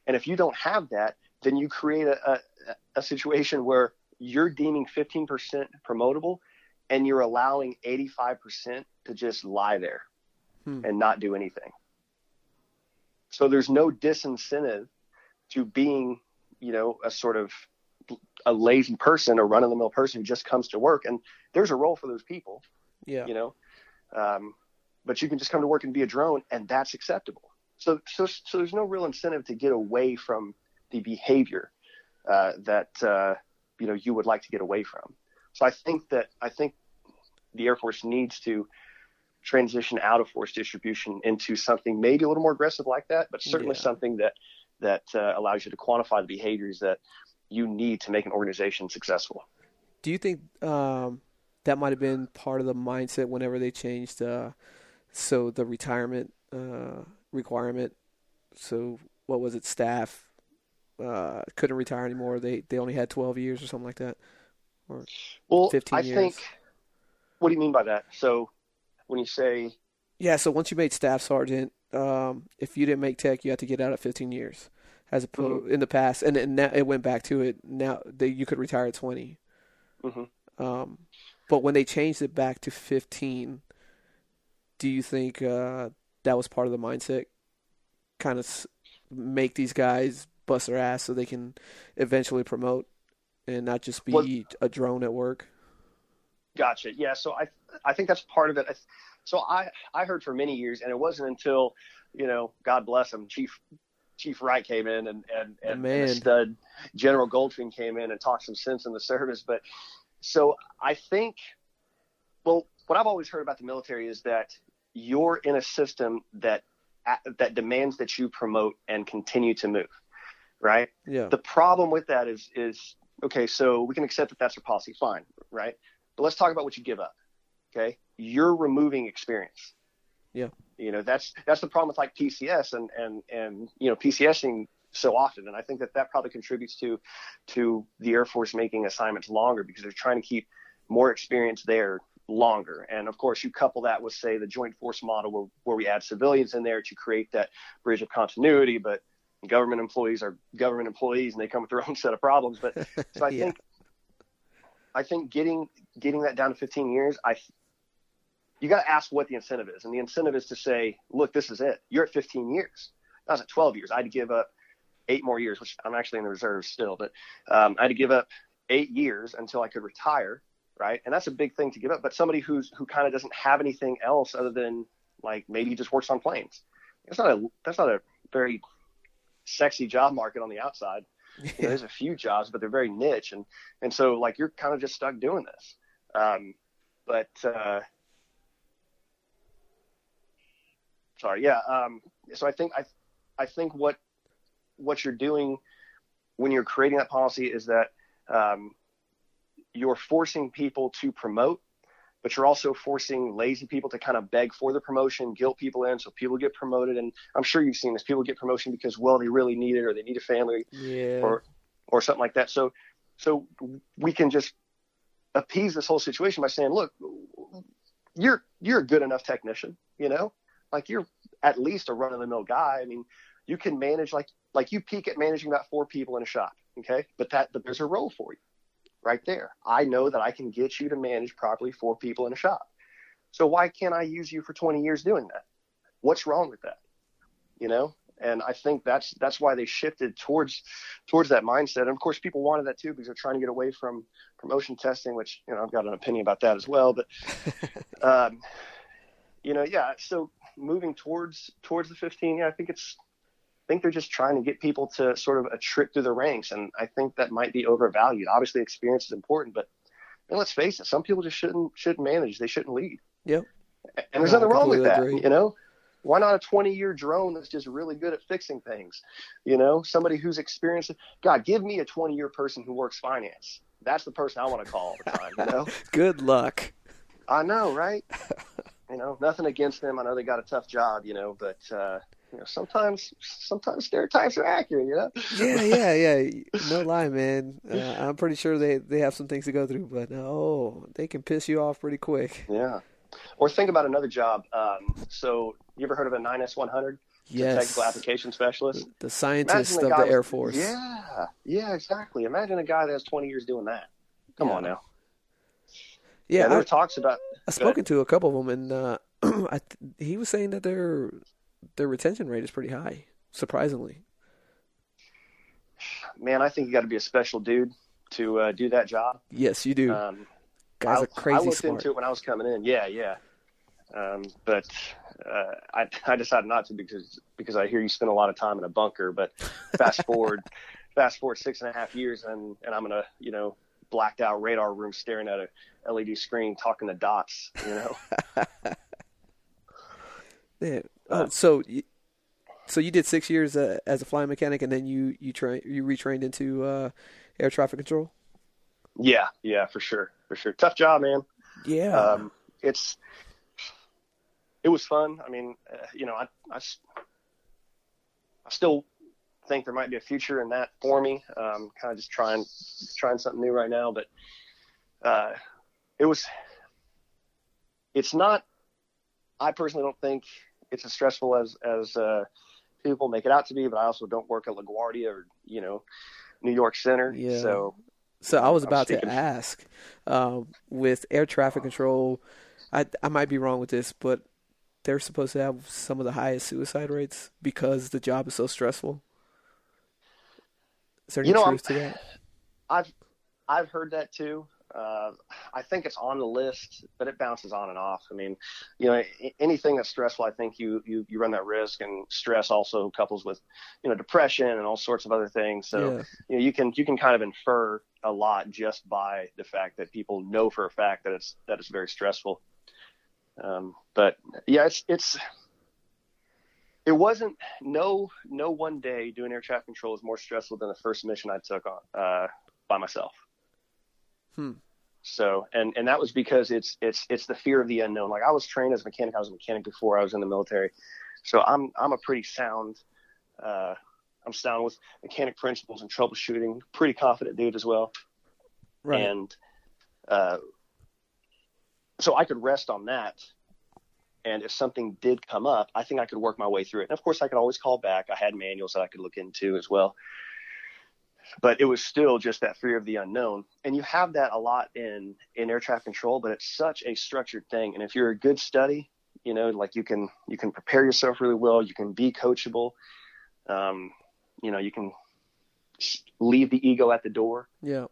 And if you don't have that, then you create a, a, a situation where you're deeming 15% promotable and you're allowing 85% to just lie there hmm. and not do anything. So there's no disincentive to being, you know, a sort of a lazy person or run of the mill person who just comes to work. And there's a role for those people. Yeah. You know, um, but you can just come to work and be a drone, and that's acceptable. So, so, so there's no real incentive to get away from the behavior uh, that uh, you know you would like to get away from. So I think that I think the Air Force needs to transition out of force distribution into something maybe a little more aggressive like that, but certainly yeah. something that that uh, allows you to quantify the behaviors that you need to make an organization successful. Do you think um, that might have been part of the mindset whenever they changed uh, so the retirement uh, requirement? So what was it? Staff uh, couldn't retire anymore. They they only had 12 years or something like that, or well, 15 I years. think. What do you mean by that? So when you say yeah, so once you made staff sergeant, um, if you didn't make tech, you had to get out at 15 years, as opposed mm-hmm. in the past, and, and now it went back to it. Now that you could retire at 20. Mm-hmm. Um, but when they changed it back to 15, do you think uh, that was part of the mindset? Kind of make these guys bust their ass so they can eventually promote and not just be well, a drone at work. Gotcha. Yeah. So I I think that's part of it. So I I heard for many years, and it wasn't until you know God bless him, Chief Chief Wright came in and and and, and the stud General Goldfein came in and talked some sense in the service. But so I think, well, what I've always heard about the military is that you're in a system that that demands that you promote and continue to move right? Yeah. The problem with that is is okay, so we can accept that that's your policy, fine, right? But let's talk about what you give up. Okay, you're removing experience. Yeah. You know that's that's the problem with like PCS and and and you know PCSing so often, and I think that that probably contributes to to the Air Force making assignments longer because they're trying to keep more experience there longer. And of course, you couple that with say the joint force model where, where we add civilians in there to create that bridge of continuity, but government employees are government employees and they come with their own set of problems. But so I yeah. think I think getting getting that down to 15 years, I you got to ask what the incentive is, and the incentive is to say, look, this is it. You're at 15 years. I was at 12 years. I had to give up eight more years, which I'm actually in the reserves still, but um, I had to give up eight years until I could retire, right? And that's a big thing to give up. But somebody who's who kind of doesn't have anything else other than like maybe he just works on planes. That's not a that's not a very sexy job market on the outside. You know, there's a few jobs, but they're very niche, and and so like you're kind of just stuck doing this. Um, but uh, sorry, yeah. Um, so I think I I think what what you're doing when you're creating that policy is that um, you're forcing people to promote but you're also forcing lazy people to kind of beg for the promotion, guilt people in, so people get promoted. And I'm sure you've seen this: people get promotion because well, they really need it, or they need a family, yeah. or or something like that. So so we can just appease this whole situation by saying, look, you're you're a good enough technician, you know, like you're at least a run of the mill guy. I mean, you can manage like like you peak at managing about four people in a shop, Okay. But that, but there's a role for you right there. I know that I can get you to manage properly four people in a shop. So why can't I use you for 20 years doing that? What's wrong with that? You know? And I think that's that's why they shifted towards towards that mindset. And of course, people wanted that too because they're trying to get away from promotion testing, which you know I've got an opinion about that as well. But um, you know, yeah. So moving towards towards the 15, yeah, I think it's think they're just trying to get people to sort of a trip through the ranks, and I think that might be overvalued. Obviously, experience is important, but and let's face it, some people just shouldn't shouldn't manage. They shouldn't lead. Yep. And there's nothing wrong with that. Agree. You know, why not a 20 year drone that's just really good at fixing things? You know, somebody who's experienced. God, give me a 20 year person who works finance. That's the person I want to call all the time. You know. good luck. I know, right? you know, nothing against them. I know they got a tough job. You know, but. uh you know, sometimes sometimes stereotypes are accurate, you know. yeah, yeah, yeah. No lie, man. Uh, I'm pretty sure they they have some things to go through, but oh, they can piss you off pretty quick. Yeah. Or think about another job. Um, so, you ever heard of a 9S100? Yes. technical application specialist. The, scientist of the Air Force. Yeah, yeah, exactly. Imagine a guy that has 20 years doing that. Come yeah. on now. Yeah, yeah there I, talks about. I've spoken to a couple of them, and uh, I, he was saying that their their retention rate is pretty high, surprisingly. Man, I think you got to be a special dude to uh, do that job. Yes, you do. Um, Guys I, are crazy I looked smart. into it when I was coming in. Yeah, yeah. Um, but uh, I, I decided not to because because I hear you spend a lot of time in a bunker. But fast forward, fast forward six and a half years, and and I'm in a you know blacked out radar room staring at a LED screen talking to dots. You know. yeah. Uh, so. So you did six years uh, as a flying mechanic, and then you you train you retrained into uh, air traffic control. Yeah, yeah, for sure, for sure. Tough job, man. Yeah. Um, it's it was fun. I mean, uh, you know, I, I, I still think there might be a future in that for me. Um, kind of just trying trying something new right now, but uh, it was. It's not. I personally don't think it's as stressful as as uh, people make it out to be, but I also don't work at LaGuardia or you know New York Center, yeah. so so I was about to ask, uh, with air traffic control, I I might be wrong with this, but they're supposed to have some of the highest suicide rates because the job is so stressful. Is there any you know, truth I'm, to that? I've I've heard that too. Uh, I think it's on the list, but it bounces on and off. I mean, you know, anything that's stressful, I think you, you, you run that risk and stress also couples with, you know, depression and all sorts of other things. So, yeah. you know, you can, you can kind of infer a lot just by the fact that people know for a fact that it's, that it's very stressful. Um, but yeah, it's, it's, it wasn't no, no one day doing air traffic control was more stressful than the first mission I took on, uh, by myself. Hmm. So, and, and that was because it's, it's, it's the fear of the unknown. Like I was trained as a mechanic. I was a mechanic before I was in the military. So I'm, I'm a pretty sound, uh, I'm sound with mechanic principles and troubleshooting, pretty confident dude as well. Right. And, uh, so I could rest on that. And if something did come up, I think I could work my way through it. And of course I could always call back. I had manuals that I could look into as well but it was still just that fear of the unknown. And you have that a lot in, in air traffic control, but it's such a structured thing. And if you're a good study, you know, like you can, you can prepare yourself really well. You can be coachable. Um, you know, you can leave the ego at the door. Yeah.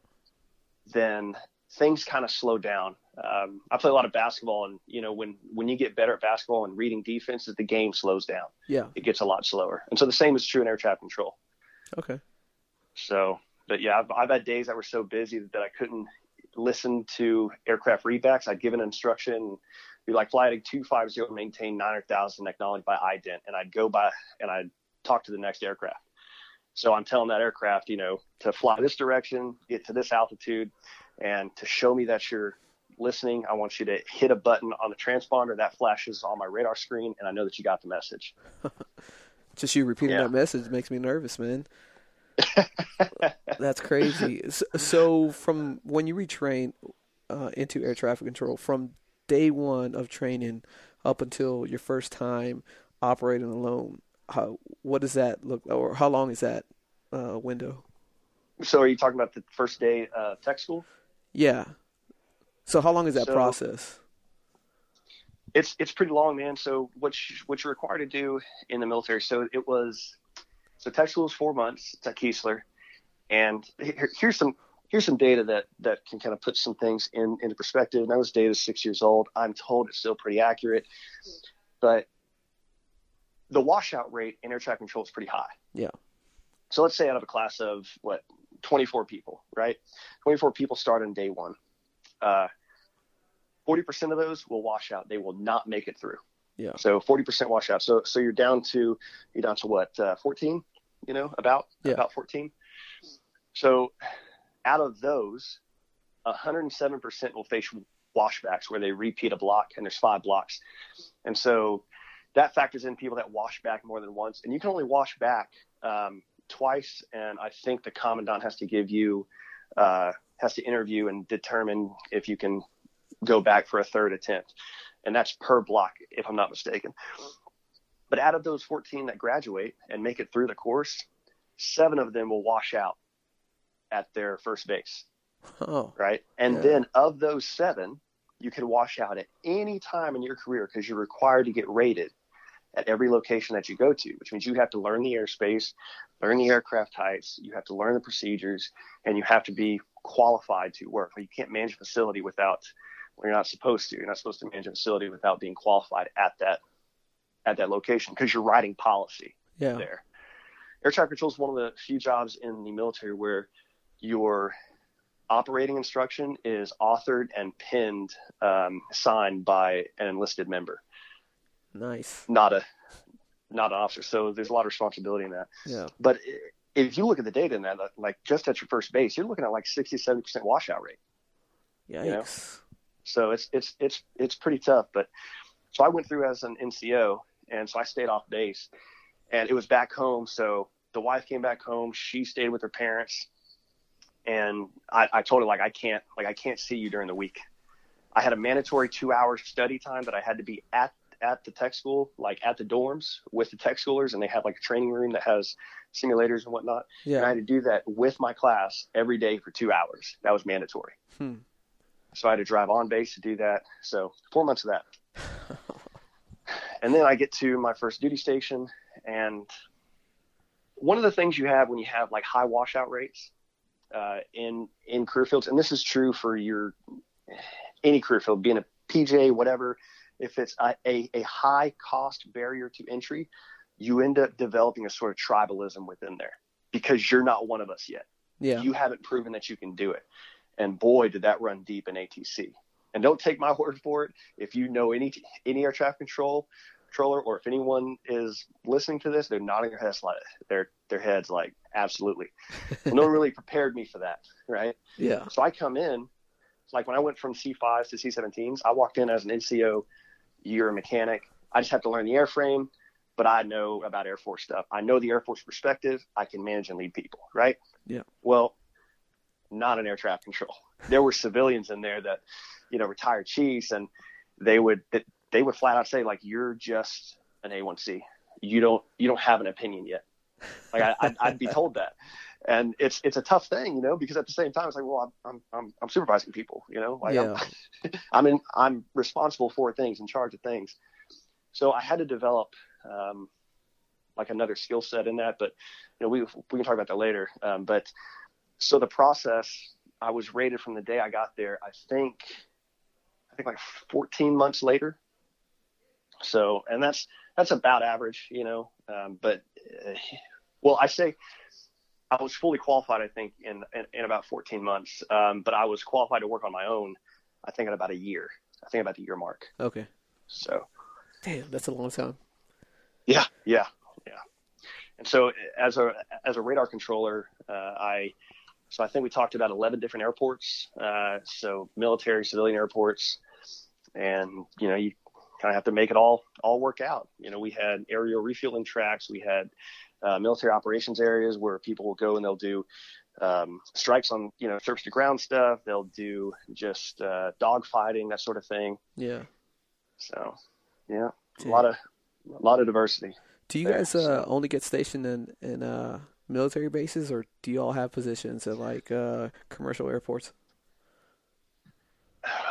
Then things kind of slow down. Um, I play a lot of basketball, and you know when when you get better at basketball and reading defenses, the game slows down. Yeah, it gets a lot slower, and so the same is true in air traffic control. Okay. So, but yeah, I've, I've had days that were so busy that I couldn't listen to aircraft readbacks. I'd give an instruction, be like flight 250 maintain 900,000 acknowledged by ident, and I'd go by and I'd talk to the next aircraft. So I'm telling that aircraft, you know, to fly this direction, get to this altitude, and to show me that you're listening, I want you to hit a button on the transponder that flashes on my radar screen, and I know that you got the message. Just you repeating yeah. that message makes me nervous, man. That's crazy. So, from when you retrain uh, into air traffic control, from day one of training up until your first time operating alone, how, what does that look, or how long is that uh, window? So are you talking about the first day uh, tech school? Yeah. So how long is that So- process? It's it's pretty long, man. So what you, what you're required to do in the military? So it was so tech school is four months. It's at Keesler, and here, here's some here's some data that that can kind of put some things in into perspective. And Now this data six years old. I'm told it's still pretty accurate, but the washout rate in air traffic control is pretty high. Yeah. So let's say out of a class of what 24 people, right? 24 people start on day one. Uh, 40% of those will wash out. They will not make it through. Yeah. So 40% washout. So so you're down to you're down to what uh, 14? You know, about Yeah. about 14. So out of those, 107% will face washbacks where they repeat a block, and there's five blocks, and so that factors in people that wash back more than once, and you can only wash back um, twice, and I think the commandant has to give you uh, has to interview and determine if you can go back for a third attempt, and that's per block, if I'm not mistaken. But out of those 14 that graduate and make it through the course, seven of them will wash out at their first base, Oh. right? And Yeah. then of those seven, you can wash out at any time in your career because you're required to get rated at every location that you go to, which means you have to learn the airspace, learn the aircraft types, you have to learn the procedures, and you have to be qualified to work. You can't manage a facility without, well, you're not supposed to. You're not supposed to manage a facility without being qualified at that at that location because you're writing policy Yeah. there. Air traffic control is one of the few jobs in the military where your operating instruction is authored and pinned, um, signed by an enlisted member, Nice. not a not an officer. So there's a lot of responsibility in that. Yeah. But if you look at the data in that, like just at your first base, you're looking at like 60, 70 percent washout rate. Yikes. So it's it's it's it's pretty tough. But so I went through as an NCO, and so I stayed off base, and it was back home. So the wife came back home. She stayed with her parents, and I, I told her like I can't like I can't see you during the week. I had a mandatory two hours study time that I had to be at at the tech school, like at the dorms with the tech schoolers, and they have like a training room that has simulators and whatnot. And I had to do that with my class every day for two hours. That was mandatory. Hmm. So I had to drive on base to do that. So four months of that. And then I get to my first duty station. And one of the things you have when you have like high washout rates uh, in, in career fields, and this is true for your any career field, being a PJ, whatever, if it's a, a, a high cost barrier to entry, you end up developing a sort of tribalism within there because you're not one of us yet Yeah. you haven't proven that you can do it. And boy, did that run deep in ATC. And don't take my word for it. If you know any any air traffic control controller, or if anyone is listening to this, they're nodding their heads like their their heads like absolutely. no one really prepared me for that, right? Yeah. So I come in, like when I went from C5s to C17s, I walked in as an NCO. You're a mechanic. I just have to learn the airframe, but I know about Air Force stuff. I know the Air Force perspective. I can manage and lead people, right? Yeah. Well, not an air traffic control. There were civilians in there that, you know, retired chiefs, and they would they would flat out say like, "You're just an A1C. You don't you don't have an opinion yet." Like I, I'd, I'd be told that, and it's it's a tough thing, you know, because at the same time it's like, well, I'm I'm I'm, I'm supervising people, you know, like Yeah. I'm, I'm in I'm responsible for things, in charge of things. So I had to develop um, like another skill set in that, but you know, we we can talk about that later. Um, but so the process, I was rated from the day I got there. I think I think like 14 months later. So and that's that's about average, you know. Um, but uh, well, I say I was fully qualified. I think in in, in about 14 months, um, but I was qualified to work on my own. I think in about a year. I think about the year mark. Okay. So Damn, that's a long time. yeah, yeah, yeah. And so as a as a radar controller, uh, I so I think we talked about 11 different airports. Uh, so military, civilian airports, and you know you kind of have to make it all all work out. You know we had aerial refueling tracks, we had uh, military operations areas where people will go and they'll do um, strikes on you know surface to ground stuff. They'll do just uh, dog fighting, that sort of thing. Yeah. So yeah, a lot of a lot of diversity. Do you there, guys uh, so- only get stationed in in uh, military bases, or do you all have positions at like uh, commercial airports?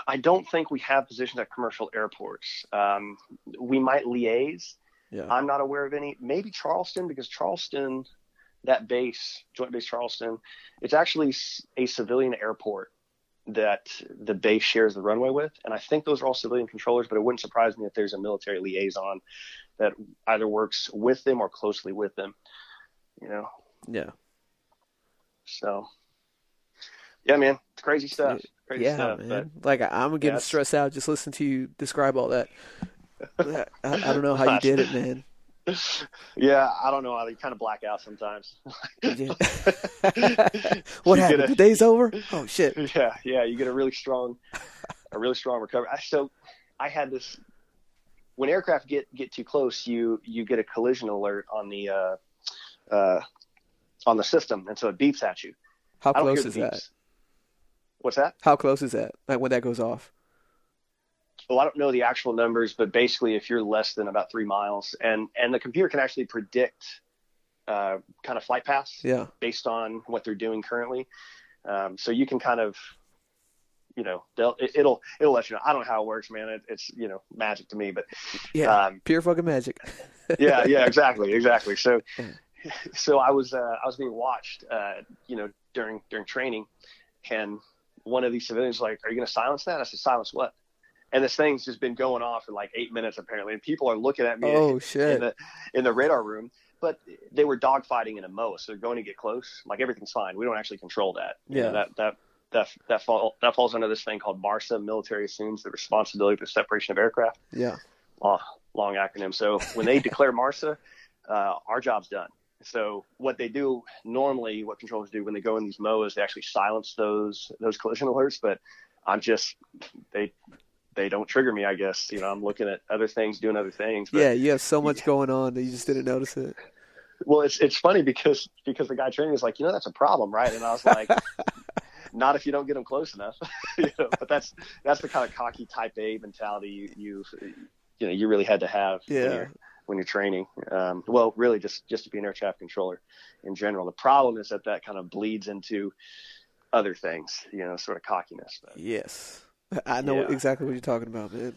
I don't think we have positions at commercial airports. Um, we might liaise. Yeah. I'm not aware of any. Maybe Charleston, because Charleston, that base, Joint Base Charleston, it's actually a civilian airport that the base shares the runway with. And I think those are all civilian controllers, but it wouldn't surprise me if there's a military liaison that either works with them or closely with them, you know? Yeah. So, yeah, man, it's crazy stuff. Crazy yeah, stuff, man. Like I'm getting yeah, stressed out just listening to you describe all that. I, I don't know how you did it, man. Yeah, I don't know. I kind of black out sometimes. What happened? A, the day's over. Oh shit. Yeah, yeah. You get a really strong, a really strong recovery. I, so, I had this. When aircraft get get too close, you you get a collision alert on the uh, uh, on the system, and so it beeps at you. How close is beeps. that? What's that? How close is that? Like when that goes off? well, I don't know the actual numbers, but basically, if you're less than about three miles, and and the computer can actually predict uh, kind of flight paths, yeah, based on what they're doing currently. Um, so you can kind of, you know, they'll, it, will it'll let you know. I don't know how it works, man. It, it's you know magic to me, but yeah, um, pure fucking magic. yeah, yeah, exactly, exactly. So, so I was uh, I was being watched, uh, you know, during during training, and one of these civilians was like, "Are you going to silence that?" I said, "Silence what?" and this thing's just been going off for like eight minutes apparently, and people are looking at me. Oh in, shit! In the in the radar room, but they were dogfighting in a MOA, so they're going to get close. Like everything's fine. We don't actually control that. Yeah. You know, that that that that fall that falls under this thing called MARSA. Military assumes the responsibility for separation of aircraft. Yeah. Oh, long acronym. So when they declare MARSA, uh, our job's done. So what they do normally, what controllers do when they go in these MOAs, they actually silence those those collision alerts. But I'm just they they don't trigger me. I guess you know I'm looking at other things, doing other things. But, yeah, you have so much yeah. going on that you just didn't notice it. Well, it's it's funny because because the guy training is like, you know, that's a problem, right? And I was like, not if you don't get them close enough. you know, but that's that's the kind of cocky Type A mentality you you you know you really had to have. Yeah. When you're, training, um, well, really just just to be an air traffic controller in general. The problem is that that kind of bleeds into other things, you know, sort of cockiness. But. Yes. I know Yeah. exactly what you're talking about, man.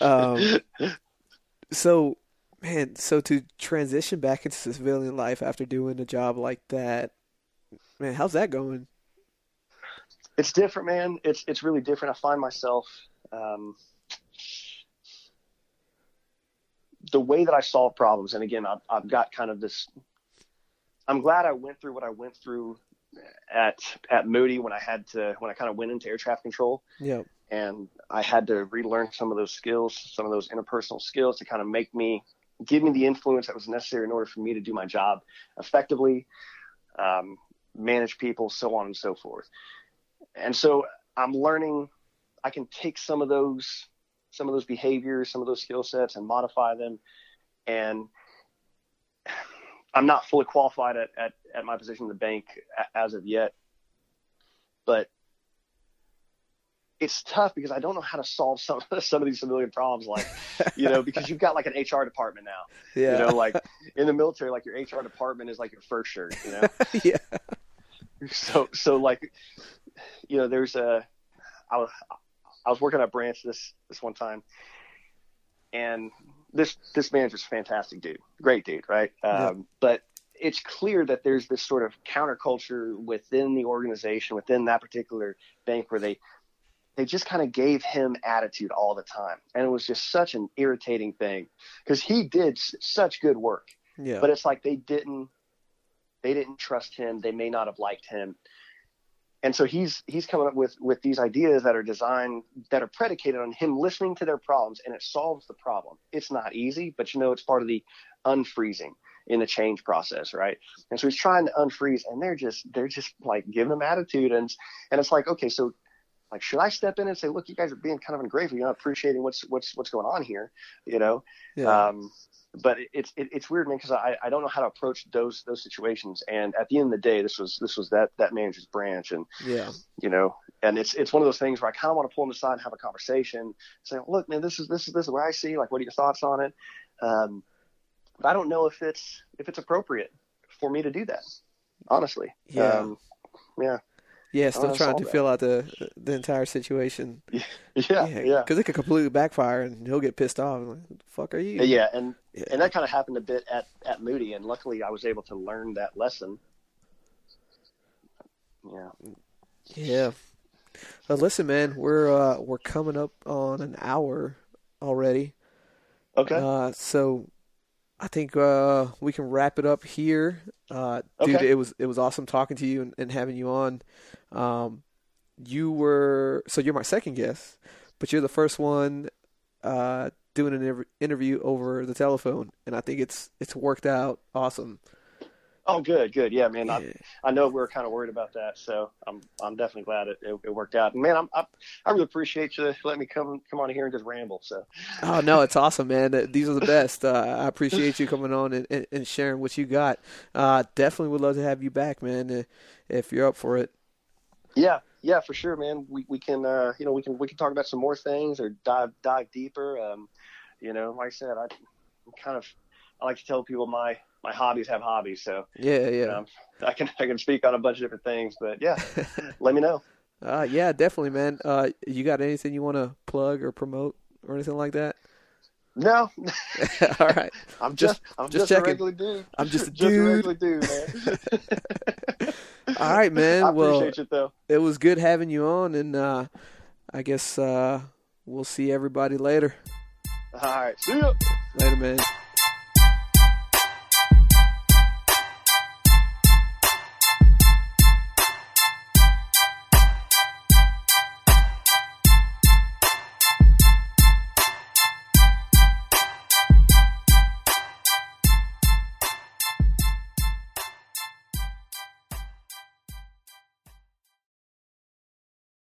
um, so, man, so to transition back into civilian life after doing a job like that, man, how's that going? it's different, man. It's it's really different. I find myself um, the way that I solve problems, and again, I've, I've got kind of this. I'm glad I went through what I went through at at Moody when I had to when I kind of went into air traffic control, Yeah. and I had to relearn some of those skills, some of those interpersonal skills to kind of make me give me the influence that was necessary in order for me to do my job effectively, um, manage people, so on and so forth. And so I'm learning. I can take some of those some of those behaviors, some of those skill sets, and modify them. And I'm not fully qualified at, at, at my position in the bank as of yet, but it's tough because I don't know how to solve some some of these civilian problems, like you know, because you've got like an HR department now. Yeah. You know, like in the military, like your HR department is like your first shirt. You know, yeah. so so like you know there's a I was I was working at a branch this this one time. And this this manager's a fantastic dude great dude right? Yeah. um, but it's clear that there's this sort of counterculture within the organization within that particular bank where they they just kind of gave him attitude all the time. And it was just such an irritating thing because he did s- such good work. Yeah. but it's like they didn't they didn't trust him. They may not have liked him and so he's he's coming up with with these ideas that are designed that are predicated on him listening to their problems and it solves the problem. It's not easy but you know it's part of the unfreezing in the change process right? And so he's trying to unfreeze and they're just they're just like giving him attitude and and it's like okay so like should i step in and say look you guys are being kind of ungrateful. You're not appreciating what's what's what's going on here you know? Yeah. um, but it's it, it's weird, man, because I, I don't know how to approach those those situations. And at the end of the day, this was this was that that manager's branch, and yeah. you know, and it's it's one of those things where I kind of want to pull him aside and have a conversation, say, look, man, this is this is this is where I see. Like, what are your thoughts on it? Um, but I don't know if it's if it's appropriate for me to do that. Honestly, Yeah. um, yeah, Yeah, still trying to that. fill out the the entire situation. yeah, yeah, Because it could completely backfire and he'll get pissed off. Like, fuck are you? yeah, and Yeah. and that kind of happened a bit at at Moody, and luckily I was able to learn that lesson. Yeah. Yeah. Uh, listen, man, we're uh, we're coming up on an hour already. Okay. Uh, so I think uh, we can wrap it up here. Uh, dude, it was it was awesome talking to you and, and having you on. Um, you were so you're my second guest, but you're the first one uh, doing an interview over the telephone, and I think it's it's worked out awesome. Oh, good, good. Yeah, man. Yeah. I, I know we were kind of worried about that, so I'm I'm definitely glad it, it, it worked out. And man, I'm, I I really appreciate you letting me come come on here and just ramble. So Oh no, it's awesome, man. These are the best. Uh, I appreciate you coming on and, and, and sharing what you got. Uh, definitely would love to have you back, man, if you're up for it. yeah, yeah, for sure, man. We we can uh, you know we can we can talk about some more things or dive dive deeper. Um, you know, like I said, I I'm kind of I like to tell people my my hobbies have hobbies, so Yeah, yeah. um, I can I can speak on a bunch of different things. But yeah, let me know. Uh, yeah, definitely, man. Uh, you got anything you want to plug or promote or anything like that? No, All right. I'm Just- just, I'm just just, a checking. regular dude. I'm just a just dude. a dude, man. All right, man. I well, appreciate you though. it was good having you on, and uh, I guess uh, we'll see everybody later. All right, see ya. Later, man.